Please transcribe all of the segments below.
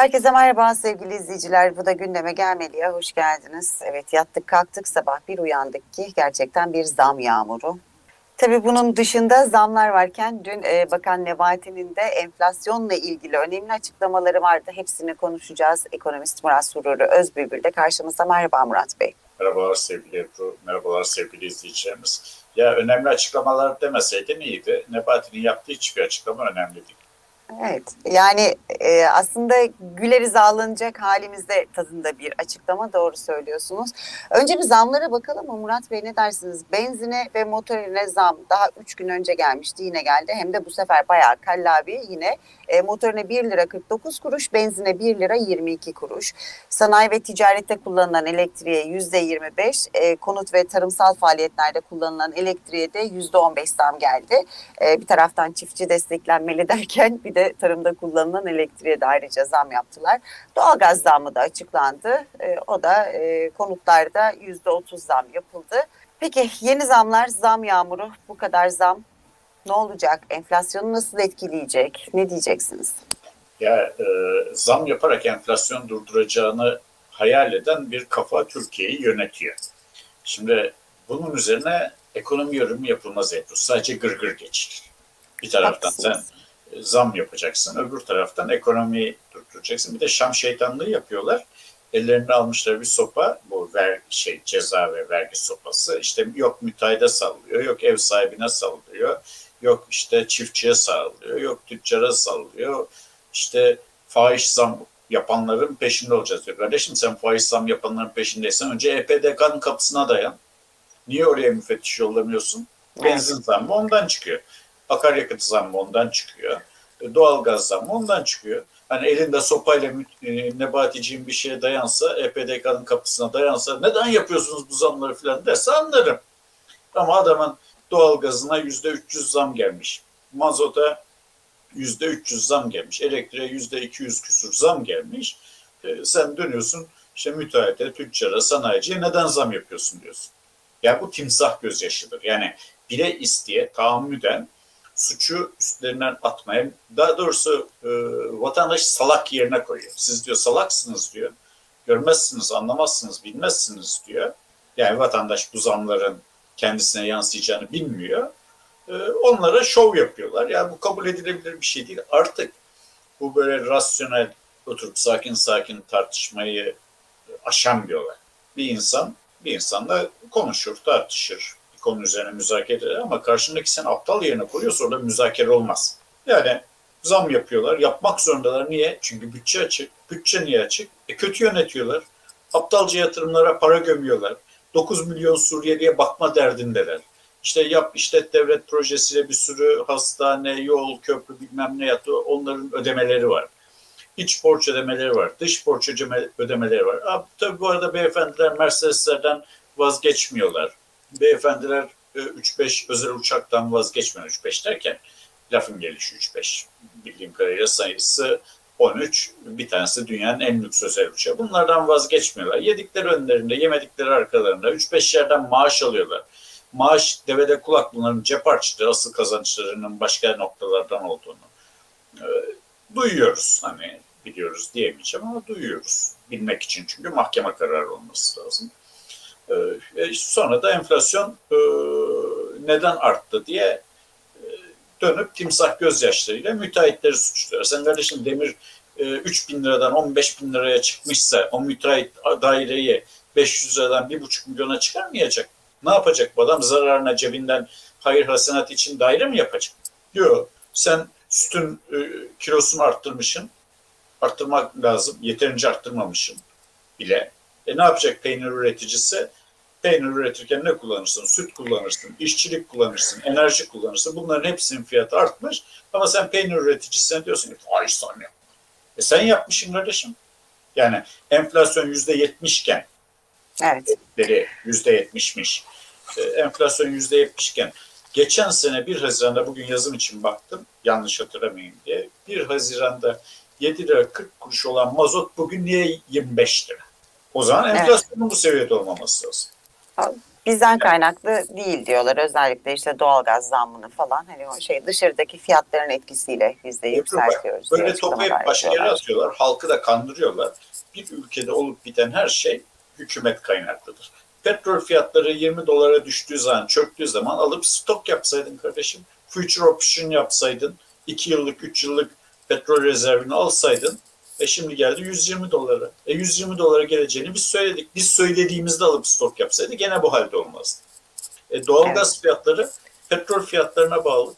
Herkese merhaba sevgili izleyiciler. Bu da gündeme gelmeliye hoş geldiniz. Evet yattık kalktık sabah bir uyandık ki gerçekten bir zam yağmuru. Tabii bunun dışında zamlar varken dün e, Bakan Nebati'nin de enflasyonla ilgili önemli açıklamaları vardı. Hepsini konuşacağız. Ekonomist Murat Sururu Özbülbül de karşımızda. Merhaba Murat Bey. Merhabalar sevgili Ebru, merhabalar sevgili izleyicilerimiz. Ya önemli açıklamalar demeseydin iyiydi. Nebati'nin yaptığı hiçbir açıklama önemli değil. Evet yani e, aslında güleriz ağlanacak halimizde tadında bir açıklama doğru söylüyorsunuz. Önce bir zamlara bakalım mı Murat Bey ne dersiniz? Benzine ve motorine zam daha 3 gün önce gelmişti yine geldi. Hem de bu sefer bayağı kallabi yine e, motorine 1 lira 49 kuruş benzine 1 lira 22 kuruş. Sanayi ve ticarette kullanılan elektriğe %25 e, konut ve tarımsal faaliyetlerde kullanılan elektriğe de %15 zam geldi. E, bir taraftan çiftçi desteklenmeli derken bir de de tarımda kullanılan elektriğe de ayrıca zam yaptılar. Doğalgaz zammı da açıklandı. E, o da e, konutlarda yüzde otuz zam yapıldı. Peki yeni zamlar, zam yağmuru, bu kadar zam ne olacak? Enflasyonu nasıl etkileyecek? Ne diyeceksiniz? Ya e, zam yaparak enflasyon durduracağını hayal eden bir kafa Türkiye'yi yönetiyor. Şimdi bunun üzerine ekonomi yorumu yapılmaz Ebru. Sadece gırgır geçilir. Bir taraftan Haklısınız. sen zam yapacaksın. Öbür taraftan ekonomiyi durduracaksın. Bir de Şam şeytanlığı yapıyorlar. Ellerine almışlar bir sopa, bu ver, şey ceza ve vergi sopası. İşte yok müteahhide sallıyor, yok ev sahibine sallıyor, yok işte çiftçiye sallıyor, yok tüccara sallıyor. İşte faiz zam yapanların peşinde olacağız diyor. Kardeşim sen faiz zam yapanların peşindeysen önce EPDK'nın kapısına dayan. Niye oraya müfettiş yollamıyorsun? Benzin zammı ondan çıkıyor. Akaryakıt zammı ondan çıkıyor. E, doğalgaz zammı ondan çıkıyor. Hani elinde sopayla e, Nebaticiğin bir şeye dayansa, EPDK'nın kapısına dayansa neden yapıyorsunuz bu zamları falan derse anlarım. Ama adamın doğalgazına yüzde 300 zam gelmiş. Mazota yüzde 300 zam gelmiş. Elektriğe yüzde 200 küsur zam gelmiş. E, sen dönüyorsun işte müteahhite, tüccara, sanayiciye neden zam yapıyorsun diyorsun. Ya yani bu timsah gözyaşıdır. Yani bile isteye, tahammüden suçu üstlerinden atmaya, daha doğrusu e, vatandaş salak yerine koyuyor. Siz diyor salaksınız diyor. Görmezsiniz, anlamazsınız, bilmezsiniz diyor. Yani vatandaş bu zamların kendisine yansıyacağını bilmiyor. E, onlara şov yapıyorlar. Yani bu kabul edilebilir bir şey değil. Artık bu böyle rasyonel oturup sakin sakin tartışmayı aşan bir olay. Bir insan bir insanla konuşur, tartışır, konu üzerine müzakere eder ama karşındaki sen aptal yerine koyuyorsa orada müzakere olmaz. Yani zam yapıyorlar. Yapmak zorundalar. Niye? Çünkü bütçe açık. Bütçe niye açık? E kötü yönetiyorlar. Aptalca yatırımlara para gömüyorlar. 9 milyon Suriyeli'ye bakma derdindeler. İşte yap işlet devlet projesiyle bir sürü hastane, yol, köprü bilmem ne yaptı. Onların ödemeleri var. İç borç ödemeleri var. Dış borç ödemeleri var. Abi, tabii bu arada beyefendiler Mercedeslerden vazgeçmiyorlar beyefendiler 3-5 e, özel uçaktan vazgeçmiyor 3-5 derken lafın gelişi 3-5 bildiğim kadarıyla sayısı 13 bir tanesi dünyanın en lüks özel uçağı. Bunlardan vazgeçmiyorlar. Yedikleri önlerinde, yemedikleri arkalarında 3-5 yerden maaş alıyorlar. Maaş devede kulak bunların cep harçları, asıl kazançlarının başka noktalardan olduğunu e, duyuyoruz. Hani biliyoruz diyemeyeceğim ama duyuyoruz. Bilmek için çünkü mahkeme kararı olması lazım. E, sonra da enflasyon e, neden arttı diye e, dönüp timsah gözyaşlarıyla müteahhitleri suçluyor. Sen kardeşim demir 3 bin liradan 15 bin liraya çıkmışsa o müteahhit daireyi 500 liradan 1,5 milyona çıkarmayacak. Ne yapacak bu adam? Zararına cebinden hayır hasenat için daire mi yapacak? Yok. Sen sütün kilosunu arttırmışsın. Arttırmak lazım. Yeterince arttırmamışsın bile. E ne yapacak peynir üreticisi? Peynir üretirken ne kullanırsın? Süt kullanırsın, işçilik kullanırsın, enerji kullanırsın. Bunların hepsinin fiyatı artmış. Ama sen peynir üreticisine diyorsun ki faiz zam. E sen yapmışsın kardeşim. Yani enflasyon yüzde yetmişken evet. yüzde yetmişmiş. E, enflasyon yüzde yetmişken geçen sene 1 Haziran'da bugün yazım için baktım yanlış hatırlamayayım diye. 1 Haziran'da 7 lira 40 kuruş olan mazot bugün niye 25 lira? O zaman enflasyonun evet. bu seviyede olmaması lazım. Bizden kaynaklı değil diyorlar. Özellikle işte doğalgaz zammını falan hani o şey dışarıdaki fiyatların etkisiyle biz de yükseltiyoruz. Böyle topu hep başka yere atıyorlar. Halkı da kandırıyorlar. Bir ülkede olup biten her şey hükümet kaynaklıdır. Petrol fiyatları 20 dolara düştüğü zaman, çöktüğü zaman alıp stok yapsaydın kardeşim. Future option yapsaydın. 2 yıllık, 3 yıllık petrol rezervini alsaydın. E şimdi geldi 120 dolara. E 120 dolara geleceğini biz söyledik. Biz söylediğimizde alıp stok yapsaydı gene bu halde olmazdı. E doğalgaz fiyatları petrol fiyatlarına bağlı.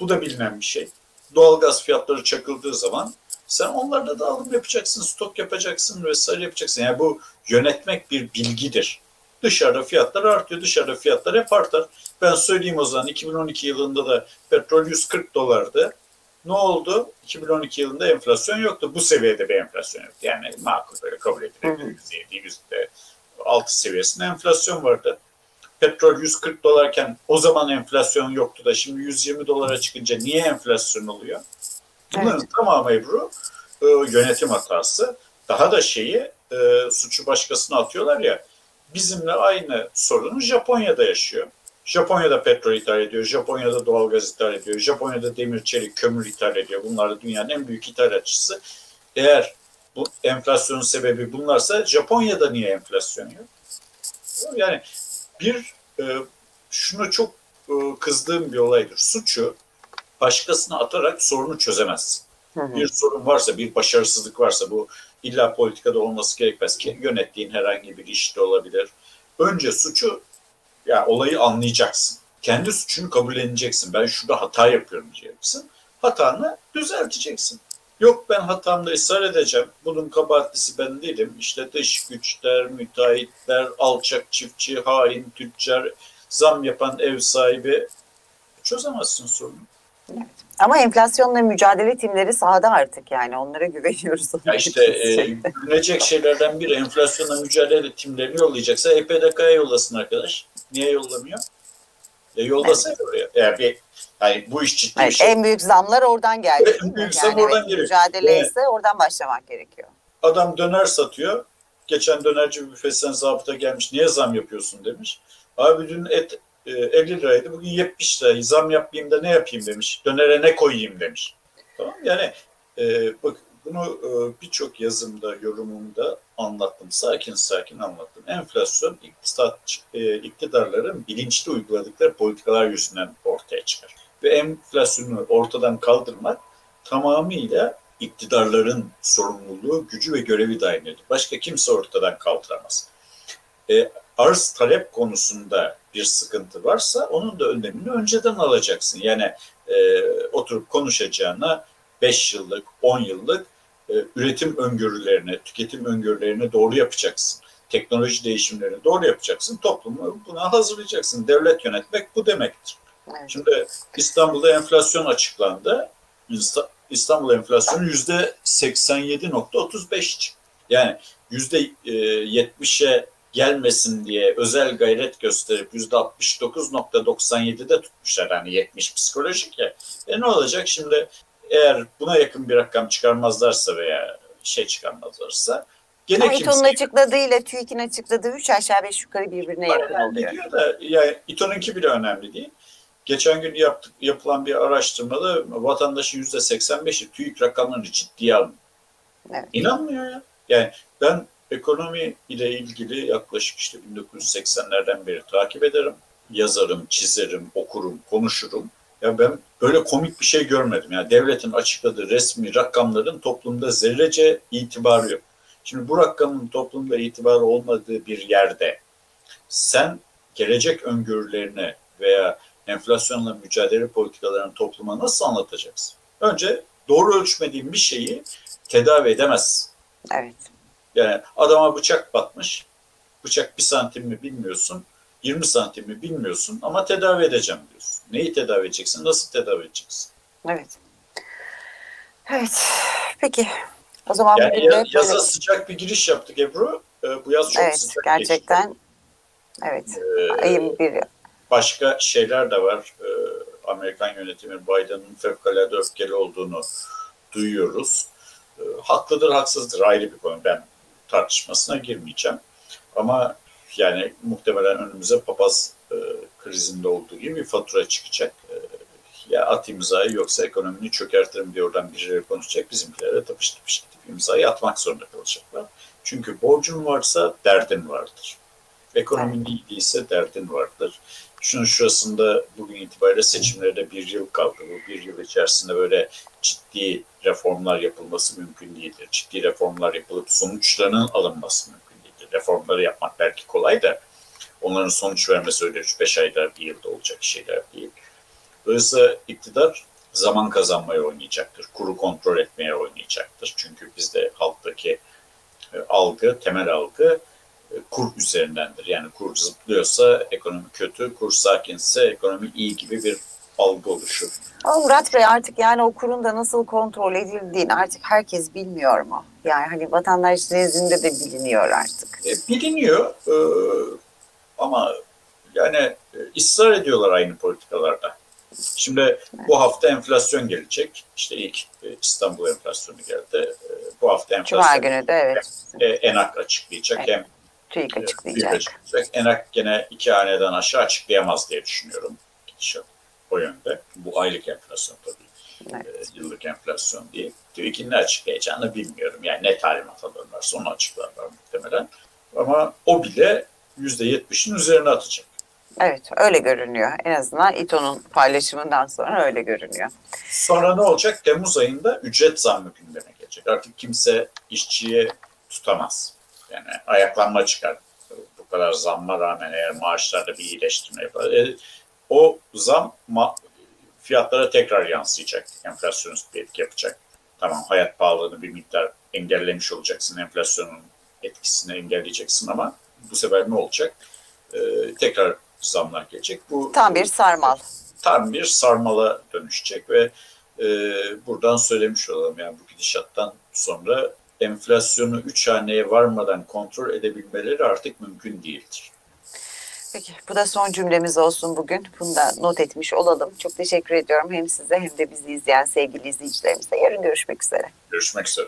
Bu da bilinen bir şey. Doğalgaz fiyatları çakıldığı zaman sen onlarda da alım yapacaksın, stok yapacaksın vesaire yapacaksın. Yani bu yönetmek bir bilgidir. Dışarıda fiyatlar artıyor, dışarıda fiyatlar hep artar. Ben söyleyeyim o zaman 2012 yılında da petrol 140 dolardı. Ne oldu? 2012 yılında enflasyon yoktu. Bu seviyede bir enflasyon yoktu. Yani makul böyle kabul edilebilir. %7, %6 seviyesinde enflasyon vardı. Petrol 140 dolarken o zaman enflasyon yoktu da şimdi 120 dolara çıkınca niye enflasyon oluyor? Bunların Evet. tamamı Ebru e, yönetim hatası. Daha da şeyi e, suçu başkasına atıyorlar ya. Bizimle aynı sorunu Japonya'da yaşıyor. Japonya'da petrol ithal ediyor, Japonya'da doğalgaz ithal ediyor, Japonya'da demir, çelik, kömür ithal ediyor. Bunlar da dünyanın en büyük ithalatçısı. Eğer bu enflasyonun sebebi bunlarsa Japonya'da niye enflasyon yok? Yani bir e, şunu çok e, kızdığım bir olaydır. Suçu başkasına atarak sorunu çözemezsin. Hı hı. Bir sorun varsa, bir başarısızlık varsa bu illa politikada olması gerekmez ki yönettiğin herhangi bir işte olabilir. Önce suçu ya olayı anlayacaksın. Kendi suçunu kabulleneceksin. Ben şurada hata yapıyorum diyeceksin. Hatanı düzelteceksin. Yok ben hatamda ısrar edeceğim. Bunun kabahatlisi ben değilim. İşte dış güçler, müteahhitler, alçak çiftçi, hain tüccar, zam yapan ev sahibi çözemezsin sorunu. Ama enflasyonla mücadele timleri sahada artık yani onlara güveniyoruz. Ya işte e, gülünecek şeylerden biri enflasyonla mücadele timlerini yollayacaksa EPDK'ya yollasın arkadaş. Niye yollamıyor? Ya yollasaydı oraya. Eğer bir yani bu iş ciddi bir Evet, şey. en büyük zamlar oradan geldi. Evet, mi? büyük zam oradan geliyor. Mücadele Evet. ise oradan başlamak gerekiyor. Adam döner satıyor. Geçen dönerci büfesinden zabıta gelmiş. Niye zam yapıyorsun demiş. Abi dün et e, 50 liraydı. Bugün 70 lira. Zam yapmayayım da ne yapayım demiş. Dönere ne koyayım demiş. Tamam yani e, bak bunu e, birçok yazımda, yorumumda anlattım. Sakin sakin anlattım. Enflasyon iktisat, e, iktidarların bilinçli uyguladıkları politikalar yüzünden ortaya çıkar. Ve enflasyonu ortadan kaldırmak tamamıyla iktidarların sorumluluğu, gücü ve görevi dayanıyordu. Başka kimse ortadan kaldıramaz. E, arz talep konusunda bir sıkıntı varsa onun da önlemini önceden alacaksın. Yani e, oturup konuşacağına 5 yıllık, 10 yıllık e, üretim öngörülerini, tüketim öngörülerini doğru yapacaksın. Teknoloji değişimlerini doğru yapacaksın. Toplumu buna hazırlayacaksın. Devlet yönetmek bu demektir. Evet. Şimdi İstanbul'da enflasyon açıklandı. İstanbul enflasyonu yüzde 87.35 çıktı. Yani yüzde e, 70'e gelmesin diye özel gayret gösterip yüzde 69.97'de tutmuşlar. Yani 70 psikolojik ya. E ne olacak şimdi eğer buna yakın bir rakam çıkarmazlarsa veya şey çıkarmazlarsa gene İTO'nun kimse açıkladığıyla TÜİK'in açıkladığı 3 aşağı 5 yukarı birbirine yakın oluyor. diyor da yani İTO'nunki bile önemli değil. Geçen gün yaptık, yapılan bir araştırmada vatandaşın yüzde 85'i TÜİK rakamlarını ciddiye almıyor. Evet. İnanmıyor ya. Yani ben ekonomi ile ilgili yaklaşık işte 1980'lerden beri takip ederim. Yazarım, çizerim, okurum, konuşurum. Ya ben böyle komik bir şey görmedim. Yani devletin açıkladığı resmi rakamların toplumda zerrece itibarı yok. Şimdi bu rakamın toplumda itibarı olmadığı bir yerde sen gelecek öngörülerini veya enflasyonla mücadele politikalarını topluma nasıl anlatacaksın? Önce doğru ölçmediğin bir şeyi tedavi edemezsin. Evet. Yani adama bıçak batmış. Bıçak bir santim mi bilmiyorsun. 20 santim mi bilmiyorsun ama tedavi edeceğim diyorsun. Neyi tedavi edeceksin? Nasıl tedavi edeceksin? Evet. Evet. Peki. O zaman Yani bugün ya- yaza böyle- sıcak bir giriş yaptık Ebru. Ee, Bu yaz çok Evet, sıcak gerçekten. Evet. geçti. Ee, Ayın bir başka şeyler de var. Ee, Amerikan yönetimi Biden'ın fevkalade öfkeli olduğunu duyuyoruz. Ee, haklıdır, haksızdır ayrı bir konu. Ben tartışmasına girmeyeceğim. Ama yani muhtemelen önümüze papaz e, krizinde olduğu gibi bir fatura çıkacak. E, ya at imzayı yoksa ekonomini çökertirim diye oradan birileri konuşacak. Bizimkilere tapış tapış gidip imzayı atmak zorunda kalacaklar. Çünkü borcun varsa derdin vardır. Ekonomin iyi değilse derdin vardır. Şunun şurasında bugün itibariyle seçimlere de bir yıl kaldı. Bu bir yıl içerisinde böyle ciddi reformlar yapılması mümkün değildir. Ciddi reformlar yapılıp sonuçlarının alınması mümkün değildir. Reformları yapmak belki kolay da onların sonuç vermesi öyle 3-5 ayda bir yılda olacak şeyler değil. Dolayısıyla iktidar zaman kazanmaya oynayacaktır. Kuru kontrol etmeye oynayacaktır. Çünkü bizde halktaki e, algı, temel algı e, kur üzerindendir. Yani kur zıplıyorsa ekonomi kötü, kur sakinse ekonomi iyi gibi bir algı oluşur. Ama Murat Bey artık yani o kurun da nasıl kontrol edildiğini artık herkes bilmiyor mu? Yani hani vatandaş nezdinde de biliniyor artık. E, biliniyor e, ama yani e, ısrar ediyorlar aynı politikalarda. Şimdi bu hafta enflasyon gelecek. İşte ilk e, İstanbul enflasyonu geldi. E, bu hafta enflasyon Cuma günü de evet. ENAK açıklayacak. Evet, Hem TÜİK açıklayacak. ENAK gene iki haneden aşağı açıklayamaz diye düşünüyorum. Gidişat o yönde. Bu aylık enflasyon tabii. Evet. Yıllık enflasyon değil. TÜİK'in ne açıklayacağını bilmiyorum. Yani ne talimat alırlarsa onu açıklarlar muhtemelen. Ama o bile %70'in üzerine atacak. Evet öyle görünüyor. En azından İTO'nun paylaşımından sonra öyle görünüyor. Sonra ne olacak? Temmuz ayında ücret zammı gündeme gelecek. Artık kimse işçiye tutamaz. Yani ayaklanma çıkar. Bu kadar zamma rağmen eğer maaşlarda bir iyileştirme yapar. E, o zam fiyatlara tekrar yansıyacak. Enflasyonist bir etki yapacak. Tamam hayat pahalılığını bir miktar engellemiş olacaksın. Enflasyonun etkisini engelleyeceksin ama bu sefer ne olacak? E, tekrar zamlar gelecek. Bu Tam bir sarmal. tam bir sarmala dönüşecek ve e, buradan söylemiş olalım yani bu gidişattan sonra enflasyonu 3 haneye varmadan kontrol edebilmeleri artık mümkün değildir. Peki bu da son cümlemiz olsun bugün. Bunu da not etmiş olalım. Çok teşekkür ediyorum hem size hem de bizi izleyen sevgili izleyicilerimize. Yarın görüşmek üzere. Görüşmek üzere.